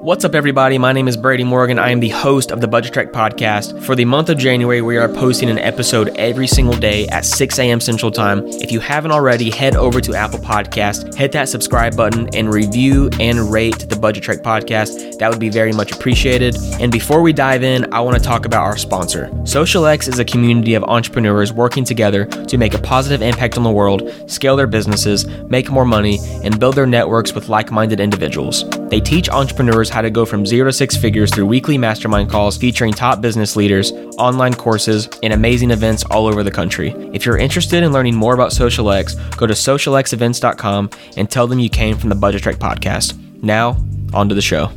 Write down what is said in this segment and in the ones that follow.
What's up, everybody? My name is Brady Morgan. I am the host of the Budget Trek podcast. For the month of January, we are posting an episode every single day at 6 a.m. Central Time. If you haven't already, head over to Apple Podcast, hit that subscribe button, and review and rate the Budget Trek podcast. That would be very much appreciated. And before we dive in, I want to talk about our sponsor. SocialX is a community of entrepreneurs working together to make a positive impact on the world, scale their businesses, make more money, and build their networks with like minded individuals. They teach entrepreneurs how to go from zero to six figures through weekly mastermind calls featuring top business leaders, online courses, and amazing events all over the country. If you're interested in learning more about SocialX, go to socialxevents.com and tell them you came from the Budget Trek podcast. Now, on to the show.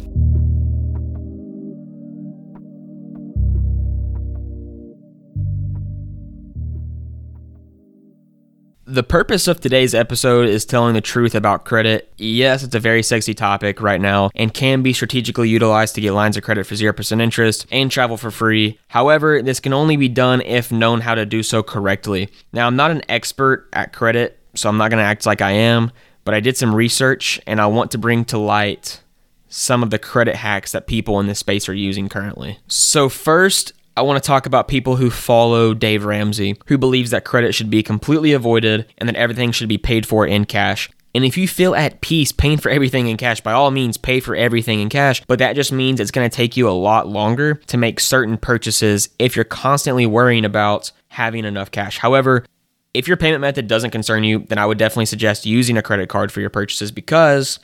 The purpose of today's episode is telling the truth about credit. Yes, it's a very sexy topic right now and can be strategically utilized to get lines of credit for 0% interest and travel for free. However, this can only be done if known how to do so correctly. Now, I'm not an expert at credit, so I'm not going to act like I am, but I did some research and I want to bring to light some of the credit hacks that people in this space are using currently. So, first, I want to talk about people who follow Dave Ramsey, who believes that credit should be completely avoided and that everything should be paid for in cash. And if you feel at peace paying for everything in cash, by all means, pay for everything in cash. But that just means it's going to take you a lot longer to make certain purchases if you're constantly worrying about having enough cash. However, if your payment method doesn't concern you, then I would definitely suggest using a credit card for your purchases because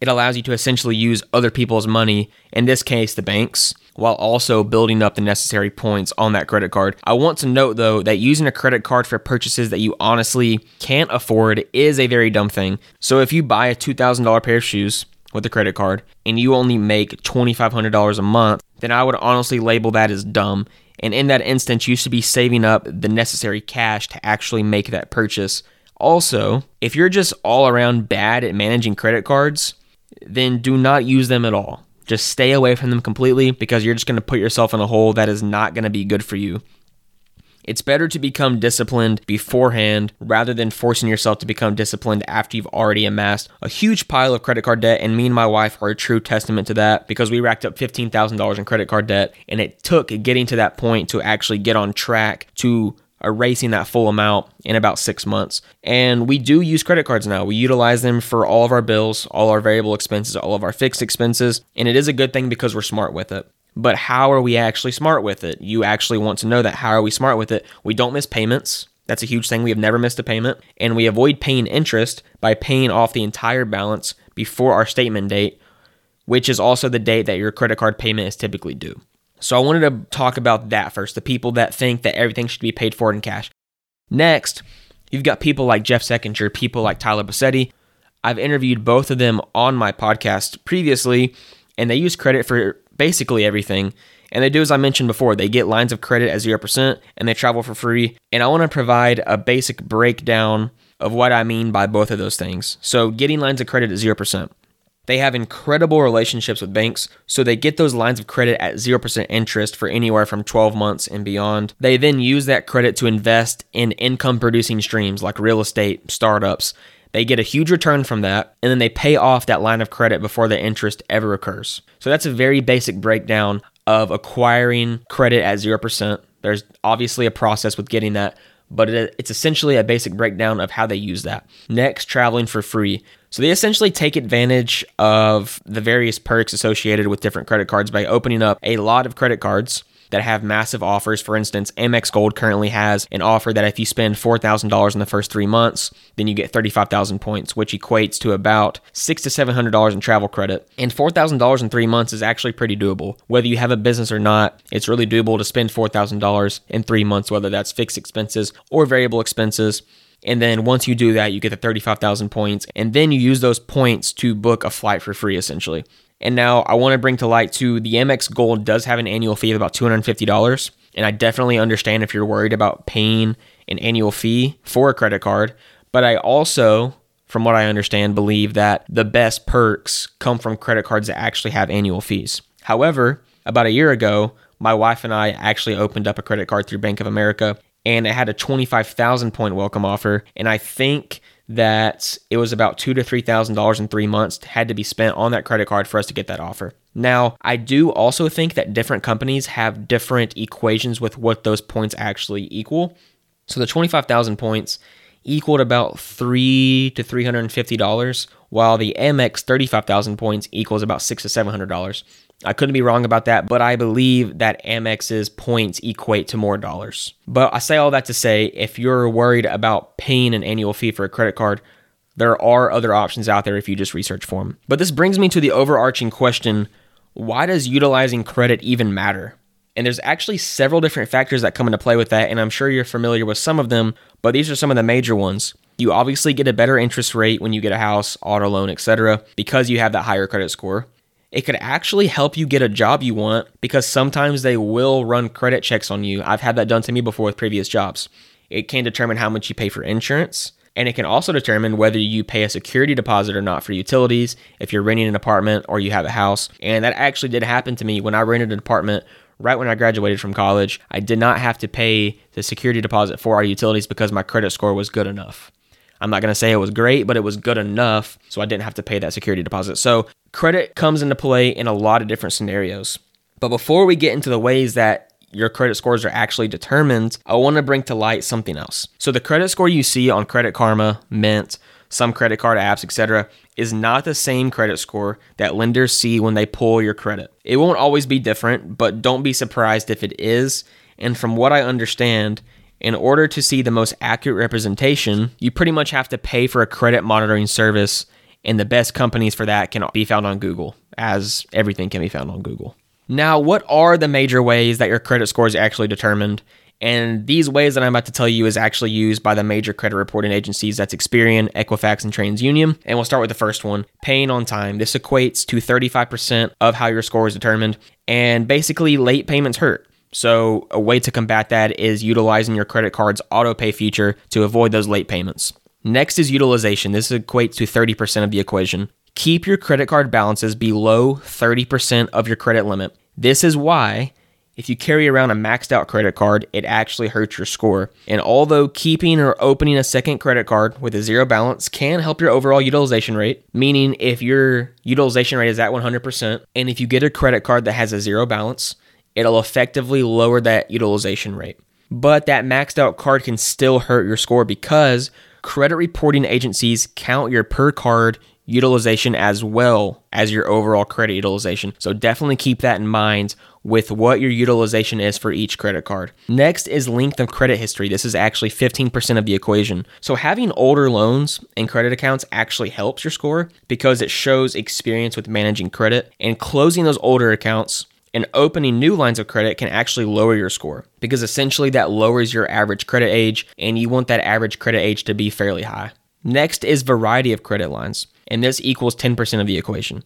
it allows you to essentially use other people's money, in this case, the banks, while also building up the necessary points on that credit card. I want to note though that using a credit card for purchases that you honestly can't afford is a very dumb thing. So if you buy a $2,000 pair of shoes, with a credit card and you only make $2,500 a month, then I would honestly label that as dumb. And in that instance, you should be saving up the necessary cash to actually make that purchase. Also, if you're just all around bad at managing credit cards, then do not use them at all. Just stay away from them completely because you're just going to put yourself in a hole that is not going to be good for you. It's better to become disciplined beforehand rather than forcing yourself to become disciplined after you've already amassed a huge pile of credit card debt. And me and my wife are a true testament to that because we racked up $15,000 in credit card debt. And it took getting to that point to actually get on track to erasing that full amount in about six months. And we do use credit cards now. We utilize them for all of our bills, all our variable expenses, all of our fixed expenses. And it is a good thing because we're smart with it. But how are we actually smart with it? You actually want to know that. How are we smart with it? We don't miss payments. That's a huge thing. We have never missed a payment. And we avoid paying interest by paying off the entire balance before our statement date, which is also the date that your credit card payment is typically due. So I wanted to talk about that first the people that think that everything should be paid for in cash. Next, you've got people like Jeff Seckinger, people like Tyler Bossetti. I've interviewed both of them on my podcast previously, and they use credit for basically everything. And they do as I mentioned before, they get lines of credit at 0% and they travel for free. And I want to provide a basic breakdown of what I mean by both of those things. So, getting lines of credit at 0%. They have incredible relationships with banks, so they get those lines of credit at 0% interest for anywhere from 12 months and beyond. They then use that credit to invest in income producing streams like real estate, startups. They get a huge return from that, and then they pay off that line of credit before the interest ever occurs. So that's a very basic breakdown of acquiring credit at 0%. There's obviously a process with getting that, but it's essentially a basic breakdown of how they use that. Next, traveling for free. So they essentially take advantage of the various perks associated with different credit cards by opening up a lot of credit cards that have massive offers. For instance, Amex Gold currently has an offer that if you spend $4,000 in the first three months, then you get 35,000 points, which equates to about six to $700 in travel credit. And $4,000 in three months is actually pretty doable. Whether you have a business or not, it's really doable to spend $4,000 in three months, whether that's fixed expenses or variable expenses. And then once you do that, you get the 35,000 points. And then you use those points to book a flight for free, essentially. And now I want to bring to light too the Amex Gold does have an annual fee of about $250. And I definitely understand if you're worried about paying an annual fee for a credit card. But I also, from what I understand, believe that the best perks come from credit cards that actually have annual fees. However, about a year ago, my wife and I actually opened up a credit card through Bank of America and it had a 25,000 point welcome offer. And I think that it was about two to three thousand dollars in three months had to be spent on that credit card for us to get that offer. Now, I do also think that different companies have different equations with what those points actually equal. So the 25,000 points equaled about three to three hundred and fifty dollars, while the five thousand points equals about six to seven hundred dollars. I couldn't be wrong about that, but I believe that Amex's points equate to more dollars. But I say all that to say, if you're worried about paying an annual fee for a credit card, there are other options out there if you just research for them. But this brings me to the overarching question why does utilizing credit even matter? And there's actually several different factors that come into play with that, and I'm sure you're familiar with some of them, but these are some of the major ones. You obviously get a better interest rate when you get a house, auto loan, etc., because you have that higher credit score. It could actually help you get a job you want because sometimes they will run credit checks on you. I've had that done to me before with previous jobs. It can determine how much you pay for insurance, and it can also determine whether you pay a security deposit or not for utilities if you're renting an apartment or you have a house. And that actually did happen to me when I rented an apartment right when I graduated from college, I did not have to pay the security deposit for our utilities because my credit score was good enough. I'm not going to say it was great, but it was good enough so I didn't have to pay that security deposit. So, credit comes into play in a lot of different scenarios. But before we get into the ways that your credit scores are actually determined, I want to bring to light something else. So, the credit score you see on Credit Karma, Mint, some credit card apps, etc., is not the same credit score that lenders see when they pull your credit. It won't always be different, but don't be surprised if it is. And from what I understand, in order to see the most accurate representation, you pretty much have to pay for a credit monitoring service, and the best companies for that can be found on Google, as everything can be found on Google. Now, what are the major ways that your credit score is actually determined? And these ways that I'm about to tell you is actually used by the major credit reporting agencies that's Experian, Equifax, and TransUnion. And we'll start with the first one paying on time. This equates to 35% of how your score is determined. And basically, late payments hurt. So, a way to combat that is utilizing your credit card's auto pay feature to avoid those late payments. Next is utilization. This equates to 30% of the equation. Keep your credit card balances below 30% of your credit limit. This is why if you carry around a maxed out credit card, it actually hurts your score. And although keeping or opening a second credit card with a zero balance can help your overall utilization rate, meaning if your utilization rate is at 100%, and if you get a credit card that has a zero balance, it'll effectively lower that utilization rate. But that maxed out card can still hurt your score because credit reporting agencies count your per card utilization as well as your overall credit utilization. So definitely keep that in mind with what your utilization is for each credit card. Next is length of credit history. This is actually 15% of the equation. So having older loans and credit accounts actually helps your score because it shows experience with managing credit and closing those older accounts and opening new lines of credit can actually lower your score because essentially that lowers your average credit age and you want that average credit age to be fairly high. Next is variety of credit lines, and this equals 10% of the equation.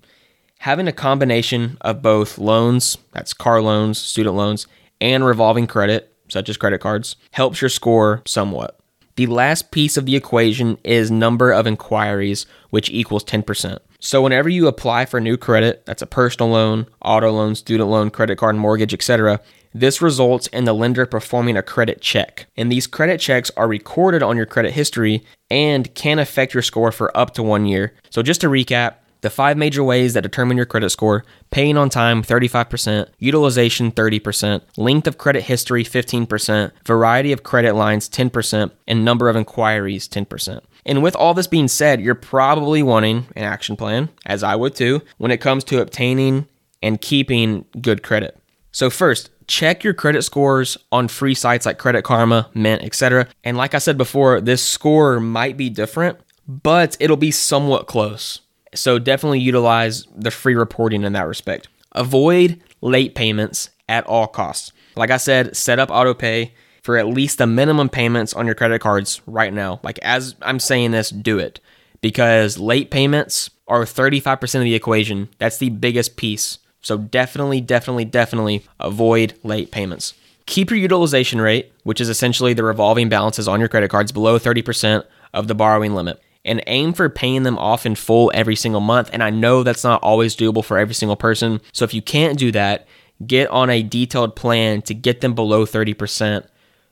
Having a combination of both loans, that's car loans, student loans, and revolving credit, such as credit cards, helps your score somewhat. The last piece of the equation is number of inquiries, which equals 10%. So whenever you apply for new credit, that's a personal loan, auto loan, student loan, credit card, mortgage, etc., this results in the lender performing a credit check. And these credit checks are recorded on your credit history and can affect your score for up to 1 year. So just to recap, the five major ways that determine your credit score paying on time 35%, utilization 30%, length of credit history 15%, variety of credit lines 10%, and number of inquiries 10%. And with all this being said, you're probably wanting an action plan, as I would too, when it comes to obtaining and keeping good credit. So, first, check your credit scores on free sites like Credit Karma, Mint, etc. And like I said before, this score might be different, but it'll be somewhat close. So definitely utilize the free reporting in that respect. Avoid late payments at all costs. Like I said, set up auto pay for at least the minimum payments on your credit cards right now. Like as I'm saying this, do it because late payments are 35% of the equation. That's the biggest piece. So definitely, definitely, definitely avoid late payments. Keep your utilization rate, which is essentially the revolving balances on your credit cards, below 30% of the borrowing limit and aim for paying them off in full every single month. And I know that's not always doable for every single person. So if you can't do that, get on a detailed plan to get them below 30%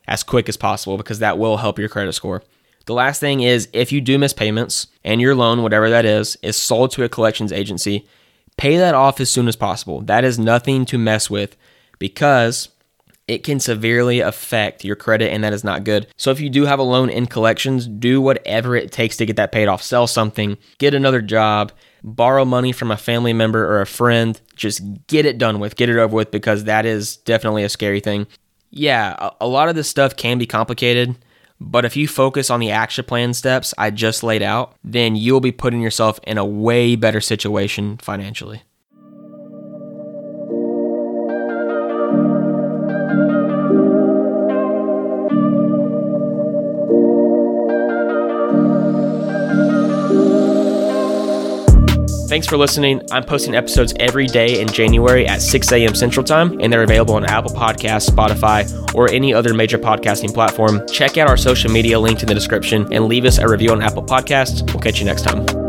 as quick as possible because that will help your credit score. The last thing is if you do miss payments and your loan, whatever that is, is sold to a collections agency, pay that off as soon as possible. That is nothing to mess with because it can severely affect your credit and that is not good. So if you do have a loan in collections, do whatever it takes to get that paid off. Sell something, get another job, borrow money from a family member or a friend. Just get it done with, get it over with because that is definitely a scary thing. Yeah, a lot of this stuff can be complicated. But if you focus on the action plan steps I just laid out, then you'll be putting yourself in a way better situation financially. Thanks for listening. I'm posting episodes every day in January at 6 a.m. Central Time, and they're available on Apple Podcasts, Spotify, or any other major podcasting platform. Check out our social media linked in the description and leave us a review on Apple Podcasts. We'll catch you next time.